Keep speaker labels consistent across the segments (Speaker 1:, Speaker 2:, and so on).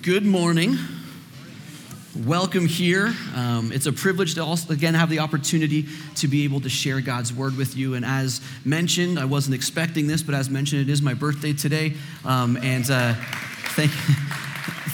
Speaker 1: Good morning. Welcome here. Um, it's a privilege to also, again, have the opportunity to be able to share God's word with you. And as mentioned, I wasn't expecting this, but as mentioned, it is my birthday today. Um, and uh, thank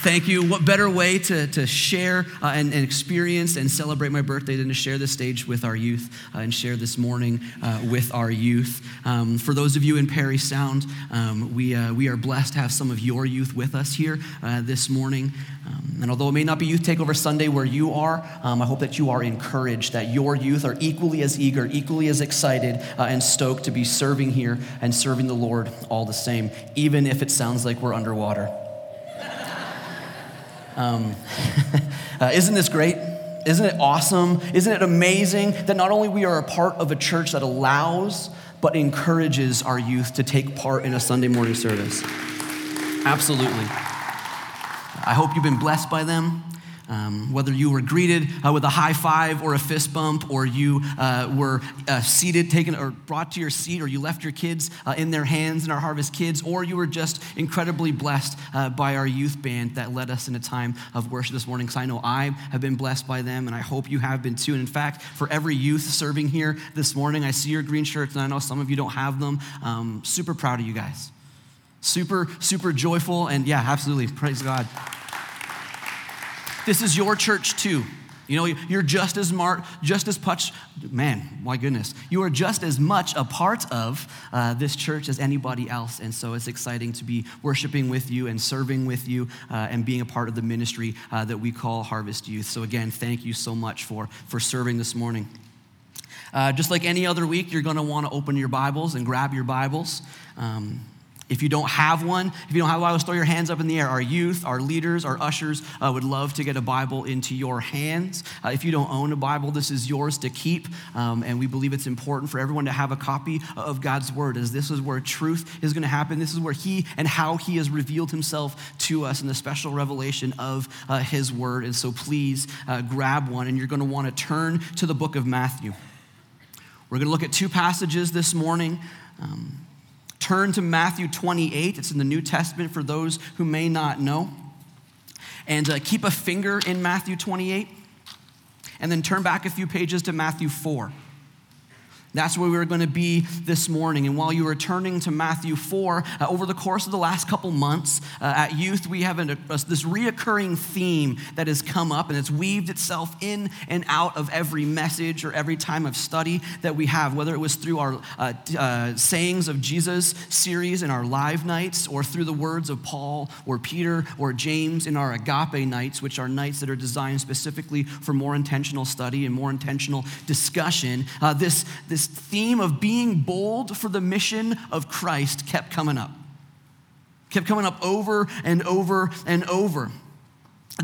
Speaker 1: Thank you. What better way to, to share uh, and, and, experience and celebrate my birthday than to share the stage with our youth uh, and share this morning uh, with our youth? Um, for those of you in Parry Sound, um, we, uh, we are blessed to have some of your youth with us here uh, this morning. Um, and although it may not be Youth Takeover Sunday where you are, um, I hope that you are encouraged that your youth are equally as eager, equally as excited, uh, and stoked to be serving here and serving the Lord all the same, even if it sounds like we're underwater. Um, uh, isn't this great? Isn't it awesome? Isn't it amazing that not only we are a part of a church that allows but encourages our youth to take part in a Sunday morning service? Absolutely. I hope you've been blessed by them. Um, whether you were greeted uh, with a high five or a fist bump, or you uh, were uh, seated, taken, or brought to your seat, or you left your kids uh, in their hands in our Harvest Kids, or you were just incredibly blessed uh, by our youth band that led us in a time of worship this morning. Because I know I have been blessed by them, and I hope you have been too. And in fact, for every youth serving here this morning, I see your green shirts, and I know some of you don't have them. Um, super proud of you guys. Super, super joyful, and yeah, absolutely. Praise God. This is your church too. You know, you're just as smart, just as much, man, my goodness, you are just as much a part of uh, this church as anybody else. And so it's exciting to be worshiping with you and serving with you uh, and being a part of the ministry uh, that we call Harvest Youth. So again, thank you so much for, for serving this morning. Uh, just like any other week, you're going to want to open your Bibles and grab your Bibles. Um, if you don't have one, if you don't have a Bible, throw your hands up in the air. Our youth, our leaders, our ushers uh, would love to get a Bible into your hands. Uh, if you don't own a Bible, this is yours to keep. Um, and we believe it's important for everyone to have a copy of God's Word, as this is where truth is going to happen. This is where He and how He has revealed Himself to us in the special revelation of uh, His Word. And so please uh, grab one, and you're going to want to turn to the book of Matthew. We're going to look at two passages this morning. Um, Turn to Matthew 28. It's in the New Testament for those who may not know. And uh, keep a finger in Matthew 28. And then turn back a few pages to Matthew 4. That's where we're going to be this morning. And while you are turning to Matthew 4, uh, over the course of the last couple months uh, at youth, we have an, a, this reoccurring theme that has come up and it's weaved itself in and out of every message or every time of study that we have, whether it was through our uh, uh Sayings of Jesus series in our live nights or through the words of Paul or Peter or James in our agape nights, which are nights that are designed specifically for more intentional study and more intentional discussion. Uh, this, this this theme of being bold for the mission of Christ kept coming up. Kept coming up over and over and over.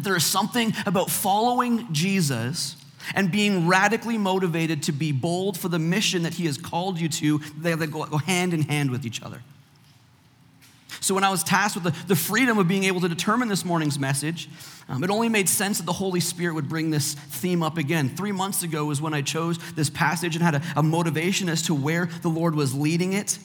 Speaker 1: There is something about following Jesus and being radically motivated to be bold for the mission that he has called you to, they go hand in hand with each other. So, when I was tasked with the, the freedom of being able to determine this morning's message, um, it only made sense that the Holy Spirit would bring this theme up again. Three months ago was when I chose this passage and had a, a motivation as to where the Lord was leading it.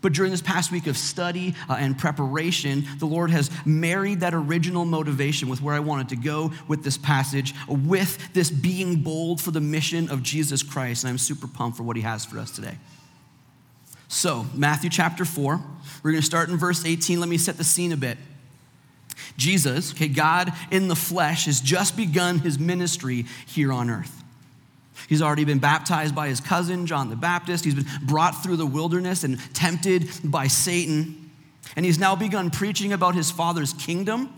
Speaker 1: But during this past week of study uh, and preparation, the Lord has married that original motivation with where I wanted to go with this passage, with this being bold for the mission of Jesus Christ. And I'm super pumped for what He has for us today. So, Matthew chapter 4, we're going to start in verse 18. Let me set the scene a bit. Jesus, okay, God in the flesh, has just begun his ministry here on earth. He's already been baptized by his cousin, John the Baptist. He's been brought through the wilderness and tempted by Satan. And he's now begun preaching about his father's kingdom.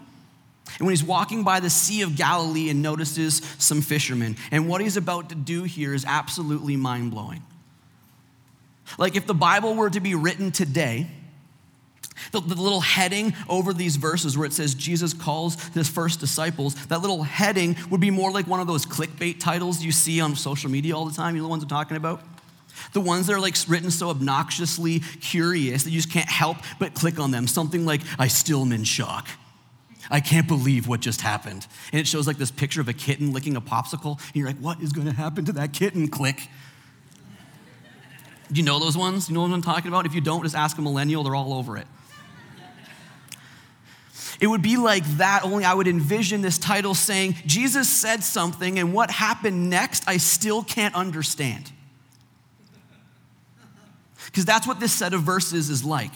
Speaker 1: And when he's walking by the Sea of Galilee and notices some fishermen, and what he's about to do here is absolutely mind blowing. Like if the Bible were to be written today, the, the, little heading over these verses where it says Jesus calls his first disciples, that little heading would be more like one of those clickbait titles you see on social media all the time. You know the ones I'm talking about? The ones that are like written so obnoxiously curious that you just can't help but click on them. Something like, I still am in shock. I can't believe what just happened. And it shows like this picture of a kitten licking a popsicle. And you're like, what is going to happen to that kitten? Click. Do you know those ones? You know what I'm talking about? If you don't, just ask a millennial, they're all over it. It would be like that, only I would envision this title saying, Jesus said something, and what happened next, I still can't understand. Because that's what this set of verses is like.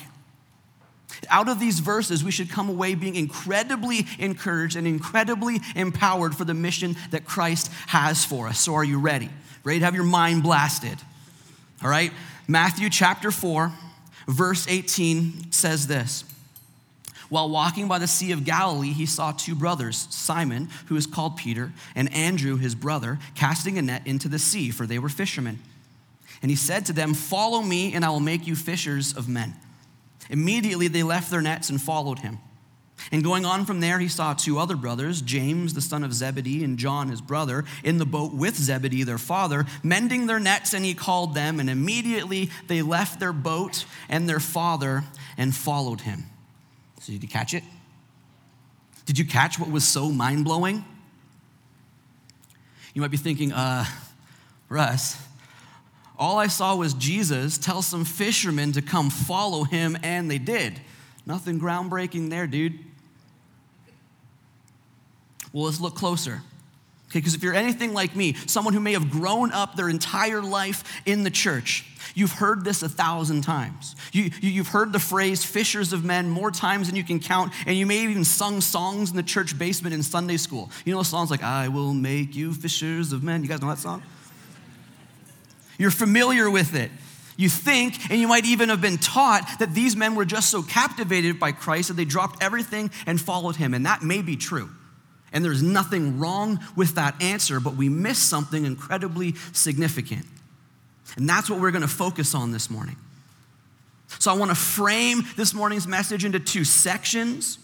Speaker 1: Out of these verses, we should come away being incredibly encouraged and incredibly empowered for the mission that Christ has for us. So, are you ready? Ready to have your mind blasted? All right? Matthew chapter 4, verse 18 says this While walking by the Sea of Galilee, he saw two brothers, Simon, who is called Peter, and Andrew, his brother, casting a net into the sea, for they were fishermen. And he said to them, Follow me, and I will make you fishers of men. Immediately they left their nets and followed him. And going on from there, he saw two other brothers, James, the son of Zebedee, and John, his brother, in the boat with Zebedee, their father, mending their nets, and he called them. And immediately they left their boat and their father and followed him. So, did you catch it? Did you catch what was so mind blowing? You might be thinking, uh, Russ, all I saw was Jesus tell some fishermen to come follow him, and they did. Nothing groundbreaking there, dude. Well, let's look closer. Okay, because if you're anything like me, someone who may have grown up their entire life in the church, you've heard this a thousand times. You, you, have heard the phrase fishers of men more times than you can count, and you may have even sung songs in the church basement in Sunday school. You know songs like, I will make you fishers of men. You guys know that song? You're familiar with it. You think, and you might even have been taught, that these men were just so captivated by Christ that they dropped everything and followed him. And that may be true. And there's nothing wrong with that answer, but we miss something incredibly significant. And that's what we're going to focus on this morning. So I want to frame this morning's message into two sections.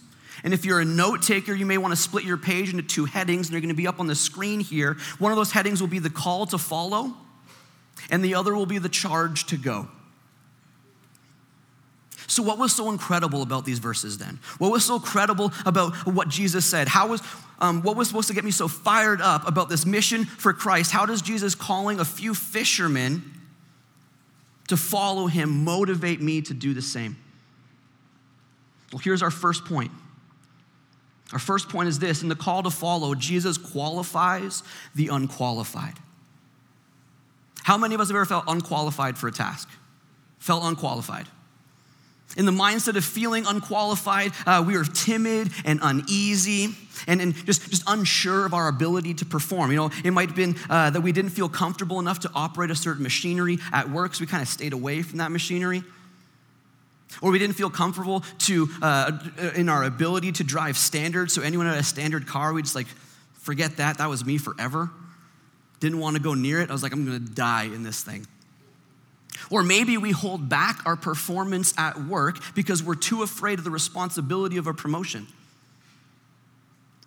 Speaker 1: And if you're a note taker, you may want to split your page into two headings, and they're going to be up on the screen here. One of those headings will be the call to follow and the other will be the charge to go. So, what was so incredible about these verses then? What was so credible about what Jesus said? How was, um, what was supposed to get me so fired up about this mission for Christ? How does Jesus calling a few fishermen to follow him motivate me to do the same? Well, here's our first point. Our first point is this in the call to follow, Jesus qualifies the unqualified. How many of us have ever felt unqualified for a task? Felt unqualified. In the mindset of feeling unqualified, uh, we are timid and uneasy and, and just, just unsure of our ability to perform. You know, it might have been uh, that we didn't feel comfortable enough to operate a certain machinery at work, so we kind of stayed away from that machinery. Or we didn't feel comfortable to, uh, in our ability to drive standard, so anyone had a standard car, we'd just like, forget that, that was me forever didn't want to go near it. I was like, I'm going to die in this thing. Or maybe we hold back our performance at work because we're too afraid of the responsibility of a promotion.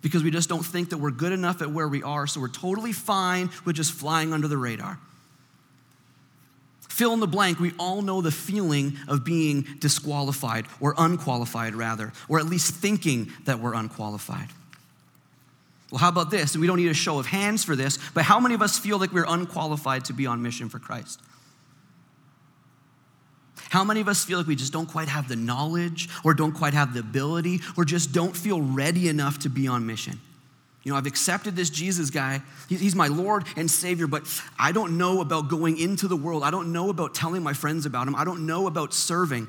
Speaker 1: Because we just don't think that we're good enough at where we are, so we're totally fine with just flying under the radar. Fill in the blank, we all know the feeling of being disqualified or unqualified, rather, or at least thinking that we're unqualified. Well, how about this? And we don't need a show of hands for this, but how many of us feel like we're unqualified to be on mission for Christ? How many of us feel like we just don't quite have the knowledge or don't quite have the ability or just don't feel ready enough to be on mission? You know, I've accepted this Jesus guy. He's my Lord and Savior, but I don't know about going into the world. I don't know about telling my friends about him. I don't know about serving.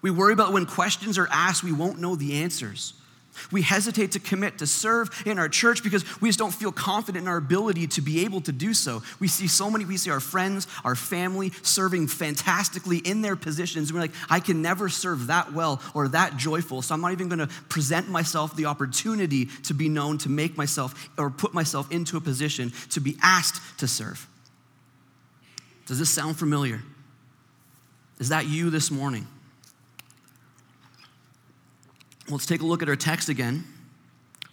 Speaker 1: We worry about when questions are asked, we won't know the answers. We hesitate to commit to serve in our church because we just don't feel confident in our ability to be able to do so. We see so many, we see our friends, our family serving fantastically in their positions. And we're like, I can never serve that well or that joyful, so I'm not even going to present myself the opportunity to be known, to make myself or put myself into a position to be asked to serve. Does this sound familiar? Is that you this morning? Let's take a look at our text again.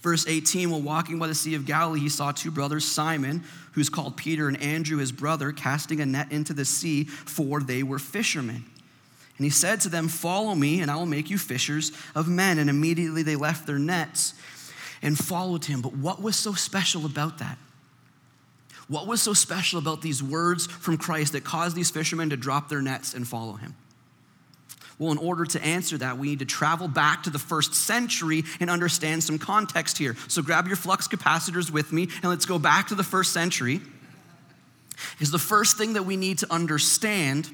Speaker 1: Verse 18, while walking by the Sea of Galilee, he saw two brothers, Simon, who's called Peter, and Andrew, his brother, casting a net into the sea, for they were fishermen. And he said to them, Follow me, and I will make you fishers of men. And immediately they left their nets and followed him. But what was so special about that? What was so special about these words from Christ that caused these fishermen to drop their nets and follow him? Well, in order to answer that, we need to travel back to the first century and understand some context here. So grab your flux capacitors with me and let's go back to the first century. Because the first thing that we need to understand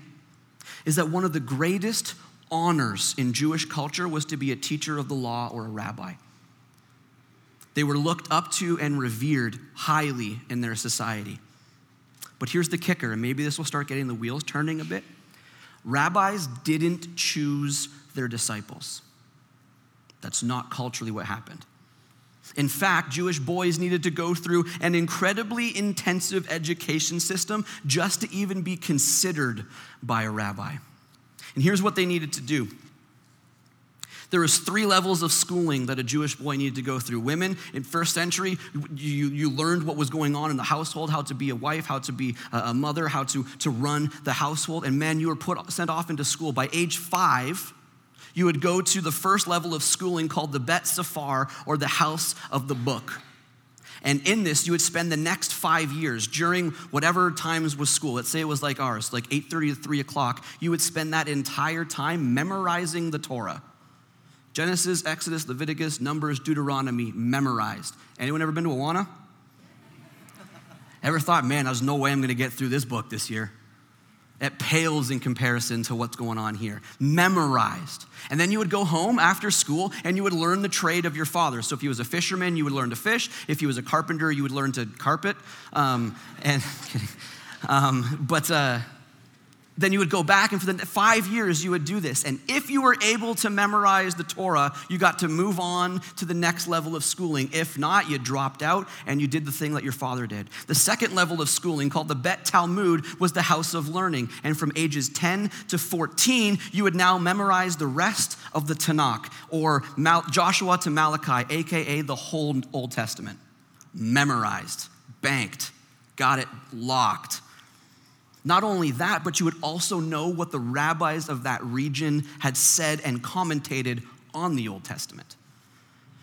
Speaker 1: is that one of the greatest honors in Jewish culture was to be a teacher of the law or a rabbi. They were looked up to and revered highly in their society. But here's the kicker, and maybe this will start getting the wheels turning a bit. Rabbis didn't choose their disciples. That's not culturally what happened. In fact, Jewish boys needed to go through an incredibly intensive education system just to even be considered by a rabbi. And here's what they needed to do there was three levels of schooling that a Jewish boy needed to go through. Women in first century, you, you learned what was going on in the household, how to be a wife, how to be a mother, how to, to run the household. And men, you were put, sent off into school. By age five, you would go to the first level of schooling called the Bet Sefer, or the House of the Book. And in this, you would spend the next five years during whatever times was school. Let's say it was like ours, like 8:30 to 3 o'clock. You would spend that entire time memorizing the Torah. Genesis, Exodus, Leviticus, Numbers, Deuteronomy, memorized. Anyone ever been to Awana? Ever thought, man, there's no way I'm going to get through this book this year? It pales in comparison to what's going on here. Memorized. And then you would go home after school and you would learn the trade of your father. So if he was a fisherman, you would learn to fish. If he was a carpenter, you would learn to carpet. Um, and um, but uh, then you would go back, and for the five years, you would do this. And if you were able to memorize the Torah, you got to move on to the next level of schooling. If not, you dropped out and you did the thing that your father did. The second level of schooling, called the Bet Talmud, was the house of learning. And from ages 10 to 14, you would now memorize the rest of the Tanakh, or Joshua to Malachi, AKA the whole Old Testament. Memorized, banked, got it locked. Not only that, but you would also know what the rabbis of that region had said and commentated on the Old Testament.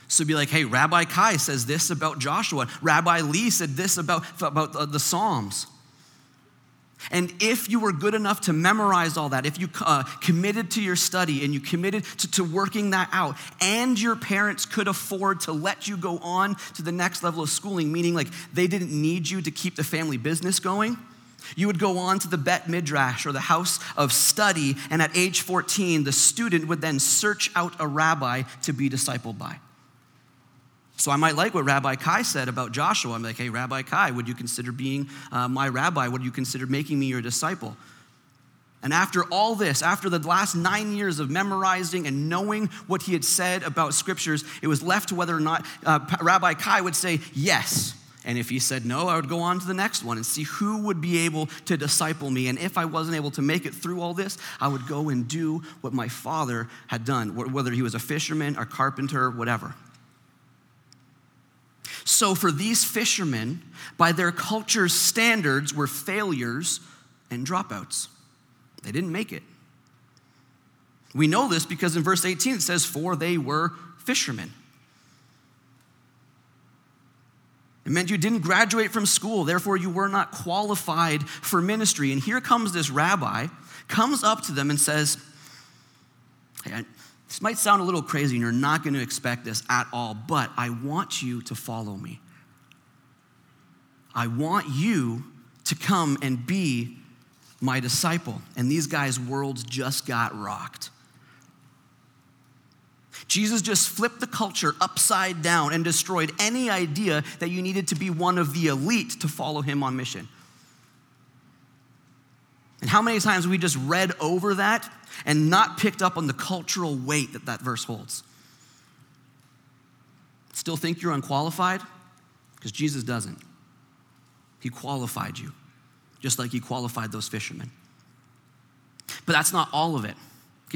Speaker 1: So be like, hey, Rabbi Kai says this about Joshua. Rabbi Lee said this about, about the Psalms. And if you were good enough to memorize all that, if you uh, committed to your study and you committed to, to working that out, and your parents could afford to let you go on to the next level of schooling, meaning like they didn't need you to keep the family business going, you would go on to the Bet Midrash or the house of study, and at age 14, the student would then search out a rabbi to be discipled by. So I might like what Rabbi Kai said about Joshua. I'm like, hey, Rabbi Kai, would you consider being uh, my rabbi? Would you consider making me your disciple? And after all this, after the last nine years of memorizing and knowing what he had said about scriptures, it was left to whether or not uh, Rabbi Kai would say yes. And if he said no, I would go on to the next one and see who would be able to disciple me. And if I wasn't able to make it through all this, I would go and do what my father had done, whether he was a fisherman, a carpenter, whatever. So, for these fishermen, by their culture's standards, were failures and dropouts. They didn't make it. We know this because in verse 18 it says, For they were fishermen. It meant you didn't graduate from school, therefore you were not qualified for ministry. And here comes this rabbi, comes up to them and says, hey, this might sound a little crazy and you're not going to expect this at all, but I want you to follow me. I want you to come and be my disciple. And these guys' worlds just got rocked. Jesus just flipped the culture upside down and destroyed any idea that you needed to be one of the elite to follow him on mission. And how many times we just read over that and not picked up on the cultural weight that that verse holds? Still think you're unqualified? Because Jesus doesn't. He qualified you, just like he qualified those fishermen. But that's not all of it.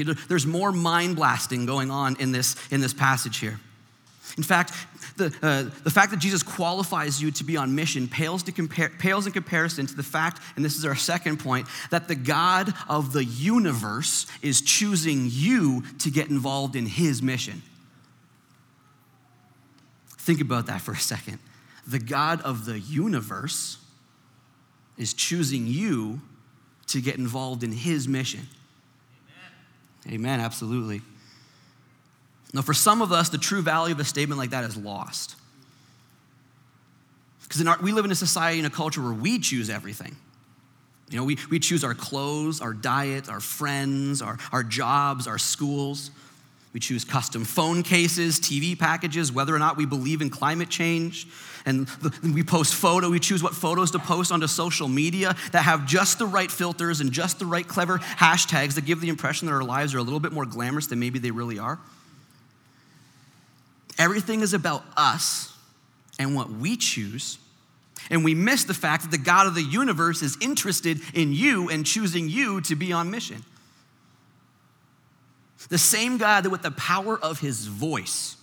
Speaker 1: There's more mind blasting going on in this, in this passage here. In fact, the, uh, the fact that Jesus qualifies you to be on mission pales, to compare, pales in comparison to the fact, and this is our second point, that the God of the universe is choosing you to get involved in his mission. Think about that for a second. The God of the universe is choosing you to get involved in his mission. Amen, absolutely. Now, for some of us, the true value of a statement like that is lost. Because we live in a society and a culture where we choose everything. You know, we, we choose our clothes, our diet, our friends, our, our jobs, our schools. We choose custom phone cases, TV packages, whether or not we believe in climate change. And we post photo, we choose what photos to post onto social media that have just the right filters and just the right clever hashtags that give the impression that our lives are a little bit more glamorous than maybe they really are. Everything is about us and what we choose. And we miss the fact that the God of the universe is interested in you and choosing you to be on mission. The same God that, with the power of his voice,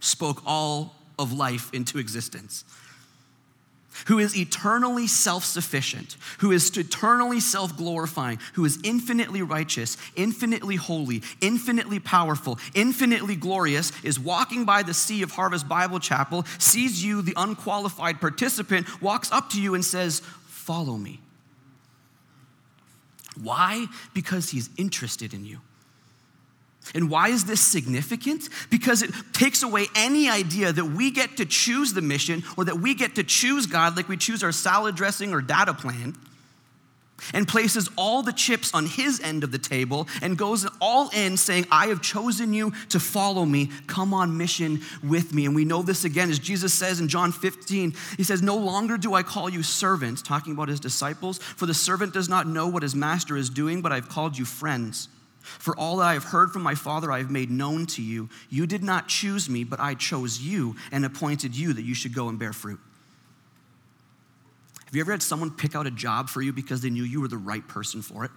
Speaker 1: spoke all of life into existence who is eternally self sufficient, who is eternally self glorifying, who is infinitely righteous, infinitely holy, infinitely powerful, infinitely glorious, is walking by the sea of Harvest Bible Chapel, sees you, the unqualified participant, walks up to you and says, Follow me. Why? Because he's interested in you. And why is this significant? Because it takes away any idea that we get to choose the mission or that we get to choose God like we choose our salad dressing or data plan and places all the chips on his end of the table and goes all in saying, I have chosen you to follow me. Come on mission with me. And we know this again as Jesus says in John 15, he says, No longer do I call you servants, talking about his disciples, for the servant does not know what his master is doing, but I've called you friends. For all that I have heard from my Father, I have made known to you. You did not choose me, but I chose you and appointed you that you should go and bear fruit. Have you ever had someone pick out a job for you because they knew you were the right person for it?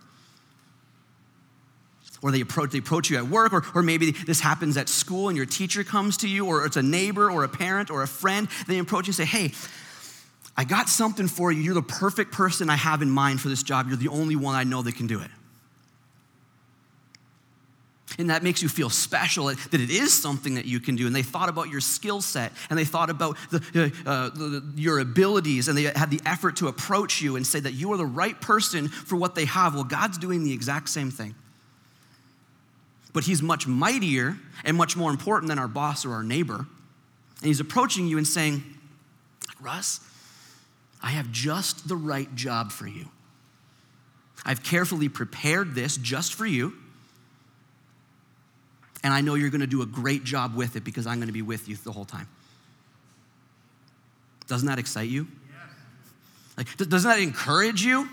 Speaker 1: Or they approach, they approach you at work, or, or maybe this happens at school and your teacher comes to you, or it's a neighbor or a parent or a friend. They approach you and say, Hey, I got something for you. You're the perfect person I have in mind for this job. You're the only one I know that can do it and that makes you feel special that it is something that you can do. And they thought about your skill set and they thought about the, uh, uh, the, your abilities and they had the effort to approach you and say that you are the right person for what they have. Well, God's doing the exact same thing. But He's much mightier and much more important than our boss or our neighbor. And He's approaching you and saying, Russ, I have just the right job for you. I've carefully prepared this just for you. And I know you're going to do a great job with it because I'm going to be with you the whole time. Doesn't that excite you? Like, doesn't that encourage you?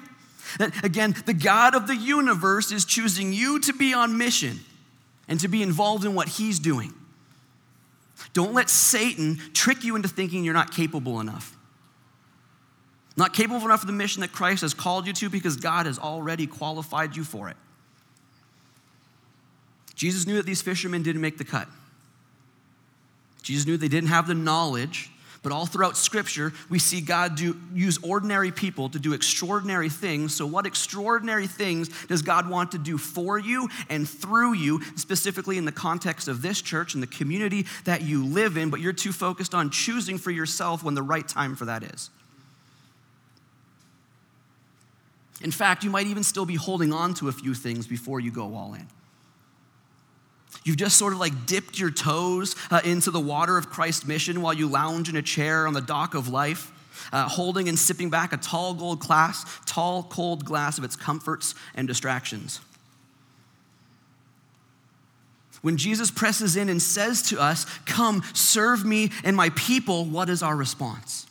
Speaker 1: That, again, the God of the universe is choosing you to be on mission and to be involved in what he's doing. Don't let Satan trick you into thinking you're not capable enough. Not capable enough of the mission that Christ has called you to because God has already qualified you for it. Jesus knew that these fishermen didn't make the cut. Jesus knew they didn't have the knowledge, but all throughout Scripture, we see God do, use ordinary people to do extraordinary things. So, what extraordinary things does God want to do for you and through you, specifically in the context of this church and the community that you live in, but you're too focused on choosing for yourself when the right time for that is? In fact, you might even still be holding on to a few things before you go all in. You've just sort of like dipped your toes uh, into the water of Christ's mission while you lounge in a chair on the dock of life, uh, holding and sipping back a tall gold glass, tall cold glass of its comforts and distractions. When Jesus presses in and says to us, Come, serve me and my people, what is our response?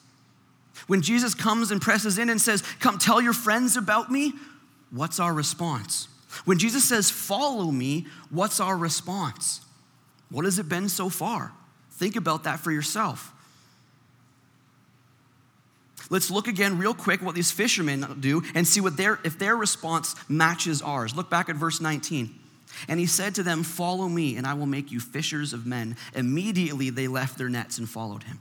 Speaker 1: When Jesus comes and presses in and says, Come, tell your friends about me, what's our response? When Jesus says, Follow me, what's our response? What has it been so far? Think about that for yourself. Let's look again, real quick, what these fishermen do and see what their, if their response matches ours. Look back at verse 19. And he said to them, Follow me, and I will make you fishers of men. Immediately they left their nets and followed him.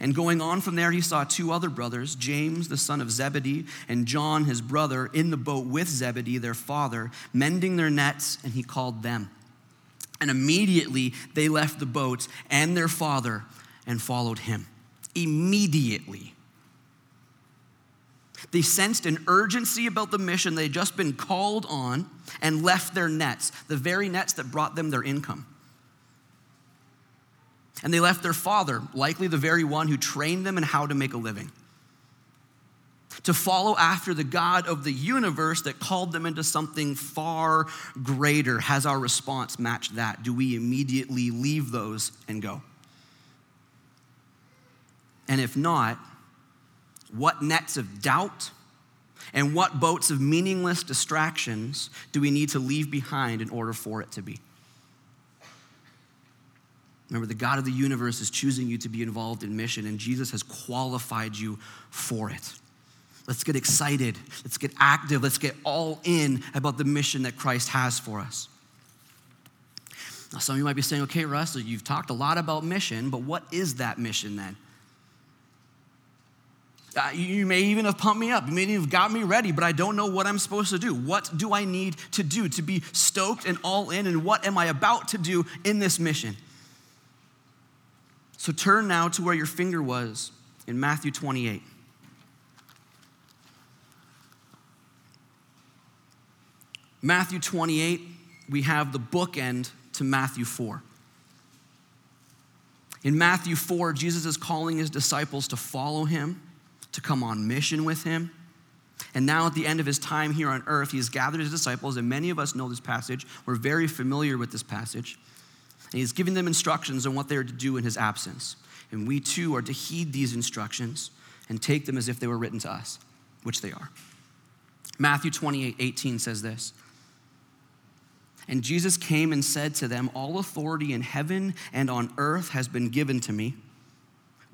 Speaker 1: And going on from there, he saw two other brothers, James, the son of Zebedee, and John, his brother, in the boat with Zebedee, their father, mending their nets, and he called them. And immediately they left the boat and their father and followed him. Immediately. They sensed an urgency about the mission they'd just been called on and left their nets, the very nets that brought them their income. And they left their father, likely the very one who trained them in how to make a living, to follow after the God of the universe that called them into something far greater. Has our response matched that? Do we immediately leave those and go? And if not, what nets of doubt and what boats of meaningless distractions do we need to leave behind in order for it to be? Remember, the God of the universe is choosing you to be involved in mission, and Jesus has qualified you for it. Let's get excited. Let's get active. Let's get all in about the mission that Christ has for us. Now, some of you might be saying, okay, Russ, you've talked a lot about mission, but what is that mission then? Uh, you may even have pumped me up. You may even have got me ready, but I don't know what I'm supposed to do. What do I need to do to be stoked and all in? And what am I about to do in this mission? So turn now to where your finger was in Matthew 28. Matthew 28, we have the bookend to Matthew 4. In Matthew 4, Jesus is calling his disciples to follow him to come on mission with him. And now, at the end of his time here on earth, he has gathered his disciples, and many of us know this passage. We're very familiar with this passage. And he's giving them instructions on what they are to do in his absence. And we too are to heed these instructions and take them as if they were written to us, which they are. Matthew 28 18 says this. And Jesus came and said to them, All authority in heaven and on earth has been given to me.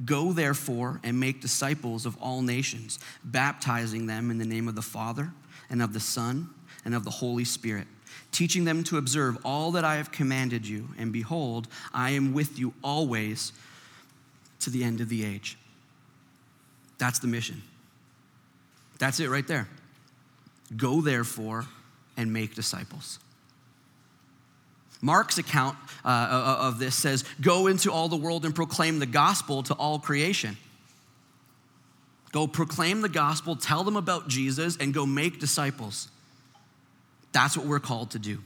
Speaker 1: Go therefore and make disciples of all nations, baptizing them in the name of the Father and of the Son and of the Holy Spirit, teaching them to observe all that I have commanded you. And behold, I am with you always to the end of the age. That's the mission. That's it right there. Go therefore and make disciples. Mark's account uh, of this says, Go into all the world and proclaim the gospel to all creation. Go proclaim the gospel, tell them about Jesus, and go make disciples. That's what we're called to do.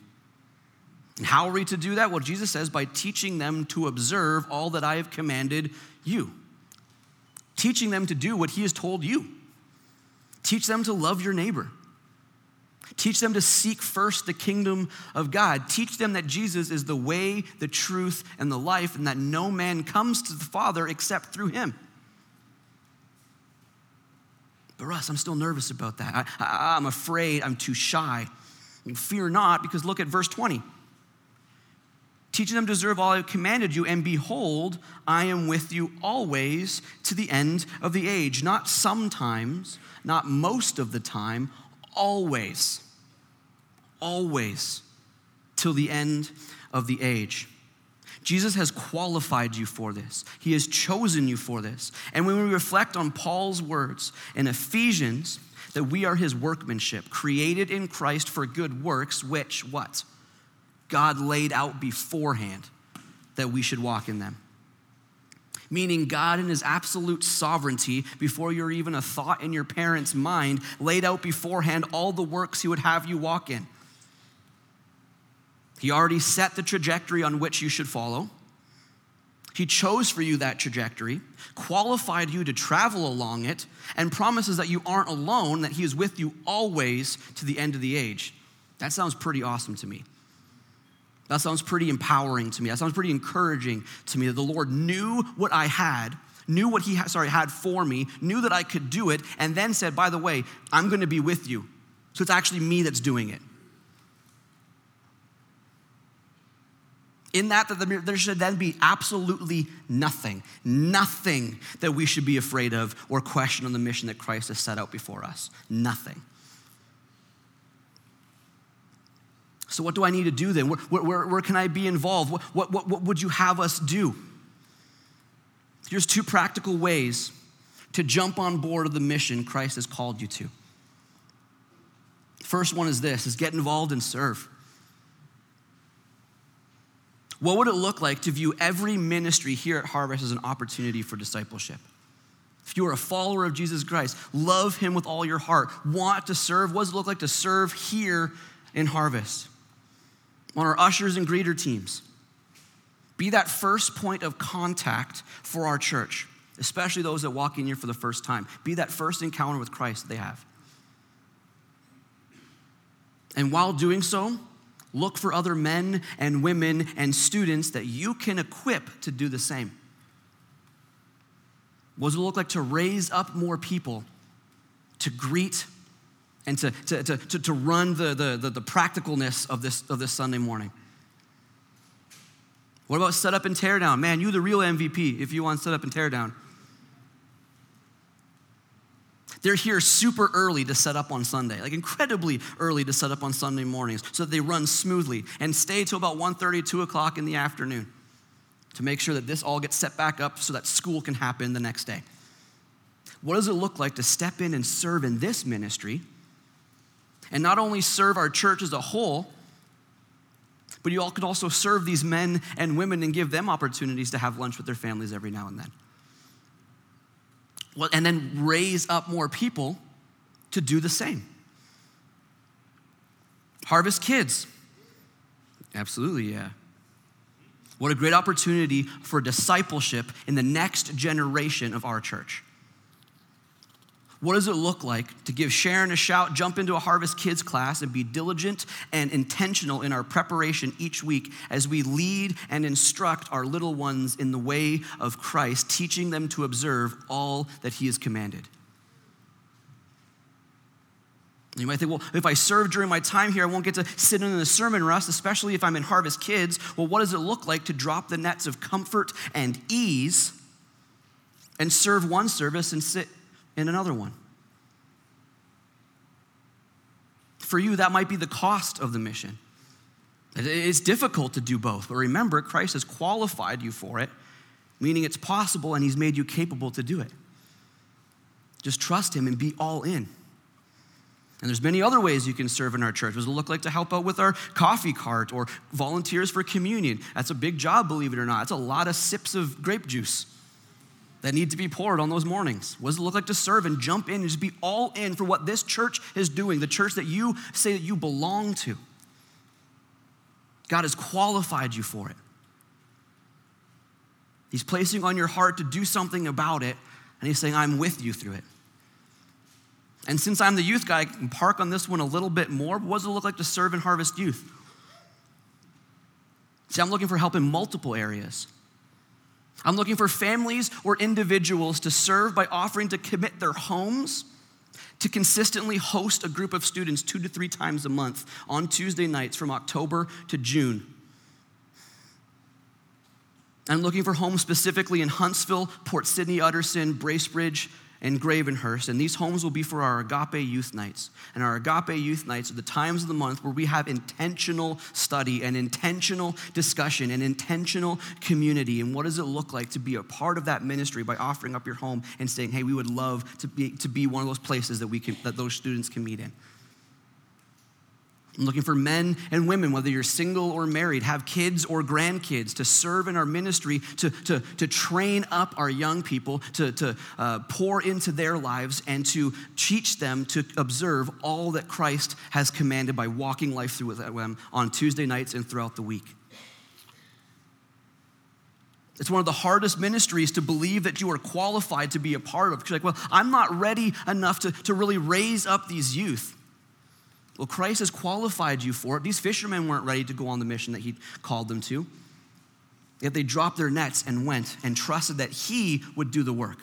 Speaker 1: And how are we to do that? Well, Jesus says, by teaching them to observe all that I have commanded you. Teaching them to do what he has told you. Teach them to love your neighbor. Teach them to seek first the kingdom of God. Teach them that Jesus is the way, the truth, and the life, and that no man comes to the Father except through him. But Russ, I'm still nervous about that. I, am afraid I'm too shy. Fear not, because look at verse 20. Teaching them to observe all I have commanded you, and behold, I am with you always to the end of the age. Not sometimes, not most of the time, always, always, till the end of the age. Jesus has qualified you for this. He has chosen you for this. And when we reflect on Paul's words in Ephesians, that we are his workmanship, created in Christ for good works, which what? God laid out beforehand that we should walk in them meaning God in his absolute sovereignty, before you're even a thought in your parents' mind, laid out beforehand all the works he would have you walk in. He already set the trajectory on which you should follow. He chose for you that trajectory, qualified you to travel along it, and promises that you aren't alone, that He is with you always to the end of the age. That sounds pretty awesome to me. That sounds pretty empowering to me. That sounds pretty encouraging to me that the Lord knew what I had, knew what He sorry, had for me, knew that I could do it, and then said, by the way, I'm going to be with you. So it's actually me that's doing it. In that, that there should then be absolutely nothing, nothing that we should be afraid of or question on the mission that Christ has set out before us. Nothing. So, what do I need to do then? Where, where, where can I be involved? What, what, what, what would you have us do? Here's two practical ways to jump on board of the mission Christ has called you to. First one is this is get involved and serve. What would it look like to view every ministry here at Harvest as an opportunity for discipleship? If you are a follower of Jesus Christ, love him with all your heart, want to serve, what does it look like to serve here in Harvest? On our ushers and greeter teams. Be that first point of contact for our church, especially those that walk in here for the first time. Be that first encounter with Christ they have. And while doing so, look for other men and women and students that you can equip to do the same. What does it look like to raise up more people to greet and to, to, to, to, to run the, the, the, the practicalness of this, of this Sunday morning? What about set up and tear down? Man, you the real MVP if you want set up and tear down. They're here super early to set up on Sunday, like incredibly early to set up on Sunday mornings so that they run smoothly and stay till about 1.30, 2 o'clock in the afternoon to make sure that this all gets set back up so that school can happen the next day. What does it look like to step in and serve in this ministry and not only serve our church as a whole, but you all could also serve these men and women and give them opportunities to have lunch with their families every now and then. Well, and then raise up more people to do the same. Harvest kids. Absolutely, yeah. What a great opportunity for discipleship in the next generation of our church. What does it look like to give Sharon a shout, jump into a Harvest Kids class, and be diligent and intentional in our preparation each week as we lead and instruct our little ones in the way of Christ, teaching them to observe all that He has commanded? You might think, well, if I serve during my time here, I won't get to sit in the sermon rest, especially if I'm in Harvest Kids. Well, what does it look like to drop the nets of comfort and ease and serve one service and sit in another one. For you, that might be the cost of the mission. It's difficult to do both, but remember, Christ has qualified you for it, meaning it's possible and He's made you capable to do it. Just trust Him and be all in. And there's many other ways you can serve in our church. What does it look like to help out with our coffee cart or volunteers for communion? That's a big job, believe it or not. It's a lot of sips of grape juice that need to be poured on those mornings? What does it look like to serve and jump in and just be all in for what this church is doing, the church that you say that you belong to? God has qualified you for it. He's placing on your heart to do something about it, and He's saying, I'm with you through it. And since I'm the youth guy, I can park on this one a little bit more. What does it look like to serve and Harvest Youth? See, I'm looking for help in multiple areas. I'm looking for families or individuals to serve by offering to commit their homes to consistently host a group of students two to three times a month on Tuesday nights from October to June. I'm looking for homes specifically in Huntsville, Port Sydney, Utterson, Bracebridge, and Gravenhurst. And these homes will be for our Agape Youth Nights. And our Agape Youth Nights are the times of the month where we have intentional study and intentional discussion and intentional community. And what does it look like to be a part of that ministry by offering up your home and saying, hey, we would love to be, to be one of those places that, we can, that those students can meet in? I'm looking for men and women, whether you're single or married, have kids or grandkids, to serve in our ministry, to, to, to train up our young people, to, to uh, pour into their lives, and to teach them to observe all that Christ has commanded by walking life through with them on Tuesday nights and throughout the week. It's one of the hardest ministries to believe that you are qualified to be a part of. You're like, well, I'm not ready enough to, to really raise up these youth. Well, Christ has qualified you for it. These fishermen weren't ready to go on the mission that he called them to. Yet they dropped their nets and went and trusted that he would do the work.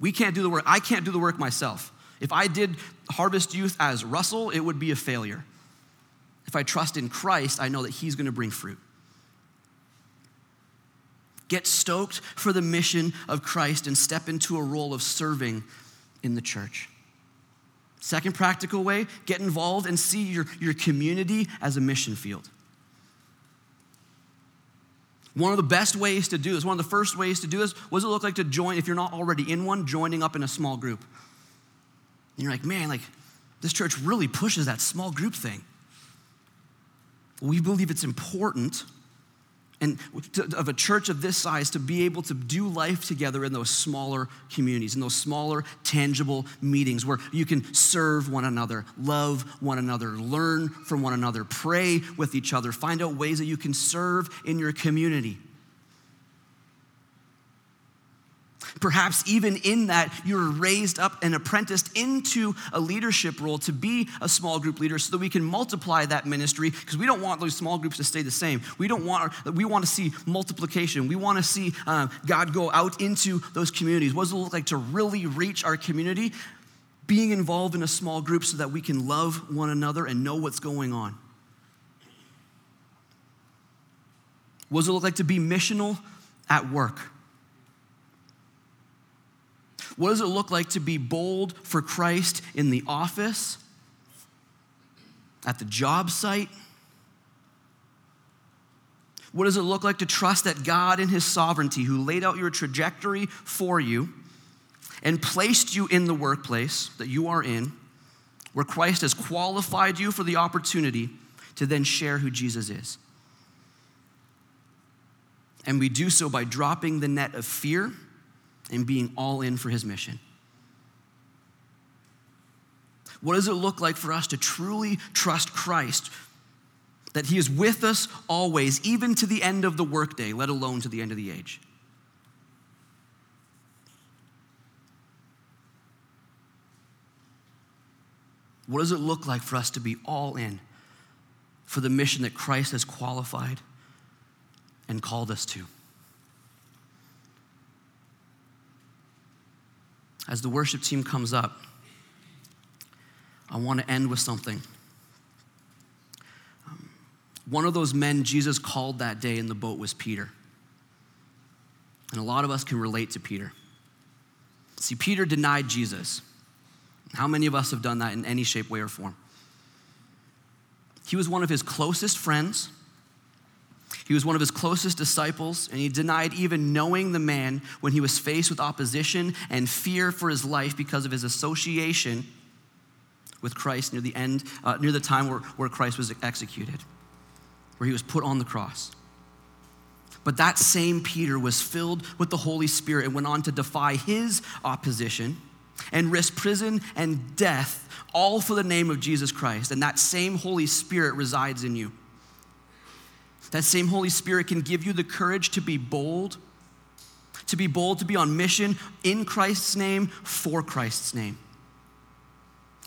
Speaker 1: We can't do the work. I can't do the work myself. If I did Harvest Youth as Russell, it would be a failure. If I trust in Christ, I know that he's going to bring fruit. Get stoked for the mission of Christ and step into a role of serving in the church. Second practical way, get involved and see your, your community as a mission field. One of the best ways to do this, one of the first ways to do this, what does it look like to join, if you're not already in one, joining up in a small group? And you're like, man, like, this church really pushes that small group thing. We believe it's important and to, of a church of this size to be able to do life together in those smaller communities, in those smaller, tangible meetings where you can serve one another, love one another, learn from one another, pray with each other, find out ways that you can serve in your community. Perhaps even in that, you're raised up and apprenticed into a leadership role to be a small group leader so that we can multiply that ministry because we don't want those small groups to stay the same. We don't want, we want to see multiplication. We want to see uh, God go out into those communities. What does it look like to really reach our community? Being involved in a small group so that we can love one another and know what's going on. What does it look like to be missional at work? What does it look like to be bold for Christ in the office, at the job site? What does it look like to trust that God in His sovereignty, who laid out your trajectory for you and placed you in the workplace that you are in, where Christ has qualified you for the opportunity to then share who Jesus is? And we do so by dropping the net of fear and being all in for his mission. What does it look like for us to truly trust Christ? That he is with us always, even to the end of the workday, let alone to the end of the age. What does it look like for us to be all in for the mission that Christ has qualified and called us to? As the worship team comes up, I want to end with something. Um, one of those men Jesus called that day in the boat was Peter. And a lot of us can relate to Peter. See, Peter denied Jesus. How many of us have done that in any shape, way, or form? He was one of his closest friends. He was one of his closest disciples, and he denied even knowing the man when he was faced with opposition and fear for his life because of his association with Christ near the end, uh, near the time where, where Christ was executed, where he was put on the cross. But that same Peter was filled with the Holy Spirit and went on to defy his opposition and risk prison and death, all for the name of Jesus Christ. And that same Holy Spirit resides in you. That same Holy Spirit can give you the courage to be bold, to be bold, to be on mission in Christ's name, for Christ's name.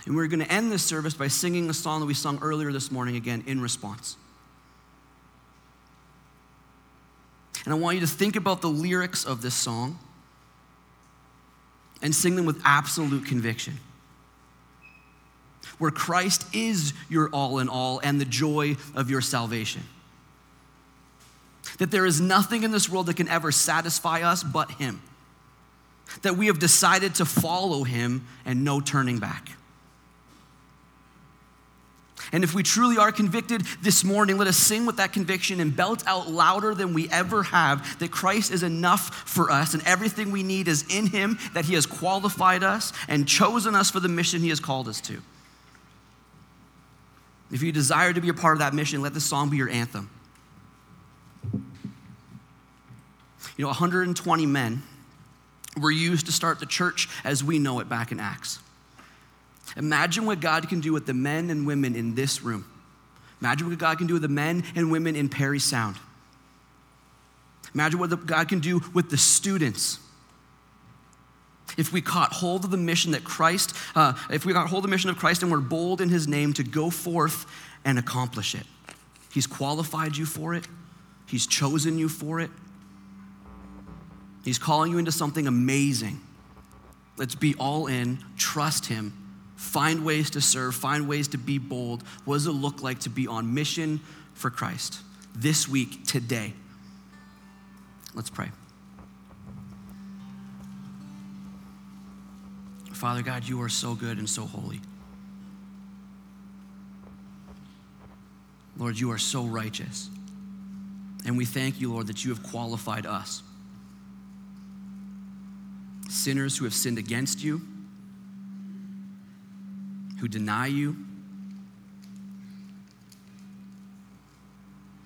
Speaker 1: And we're going to end this service by singing the song that we sung earlier this morning again in response. And I want you to think about the lyrics of this song and sing them with absolute conviction. Where Christ is your all in all and the joy of your salvation that there is nothing in this world that can ever satisfy us but Him. That we have decided to follow Him and no turning back. And if we truly are convicted this morning, let us sing with that conviction and belt out louder than we ever have that Christ is enough for us and everything we need is in Him, that He has qualified us and chosen us for the mission He has called us to. If you desire to be a part of that mission, let this song be your anthem. You know, 120 men were used to start the church as we know it back in Acts. Imagine what God can do with the men and women in this room. Imagine what God can do with the men and women in Parry Sound. Imagine what God can do with the students. If we caught hold of the mission that Christ, uh, if we got hold of the mission of Christ and we're bold in his name to go forth and accomplish it. He's qualified you for it, He's chosen you for it. He's calling you into something amazing. Let's be all in, trust Him, find ways to serve, find ways to be bold. What does it look like to be on mission for Christ this week, today? Let's pray. Father God, you are so good and so holy. Lord, you are so righteous. And we thank you, Lord, that you have qualified us sinners who have sinned against you, who deny you,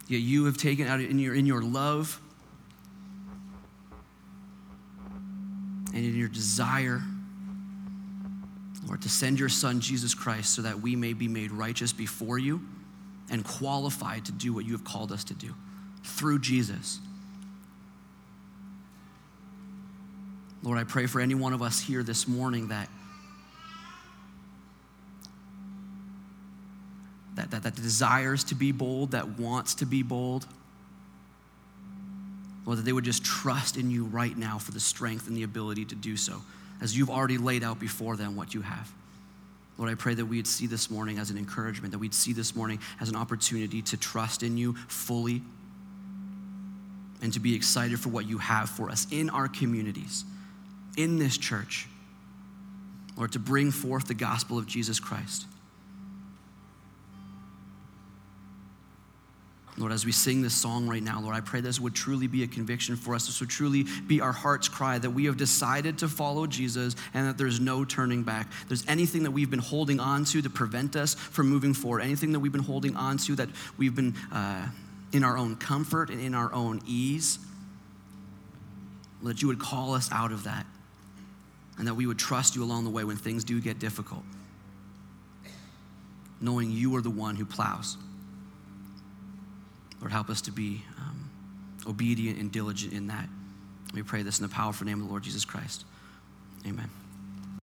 Speaker 1: Yet you have taken out in your, in your love and in your desire, Lord, to send your Son, Jesus Christ, so that we may be made righteous before you and qualified to do what you have called us to do through Jesus. Lord, I pray for any one of us here this morning that that, that, that desires to be bold, that wants to be bold. Lord, that they would just trust in you right now for the strength and the ability to do so, as you've already laid out before them what you have. Lord, I pray that we'd see this morning as an encouragement, that we'd see this morning as an opportunity to trust in you fully and to be excited for what you have for us in our communities, in this church, Lord, to bring forth the gospel of Jesus Christ. Lord, as we sing this song right now, Lord, I pray this would truly be a conviction for us. This would truly be our heart's cry that we have decided to follow Jesus and that there's no turning back. There's anything that we've been holding on to to prevent us from moving forward, anything that we've been holding on to that we've been uh, in our own comfort and in our own ease, that you would call us out of that and that we would trust you along the way when things do get difficult, knowing you are the one who plows. Lord, help us to be um, obedient and diligent in that. We pray this in the powerful name of the Lord Jesus Christ. Amen.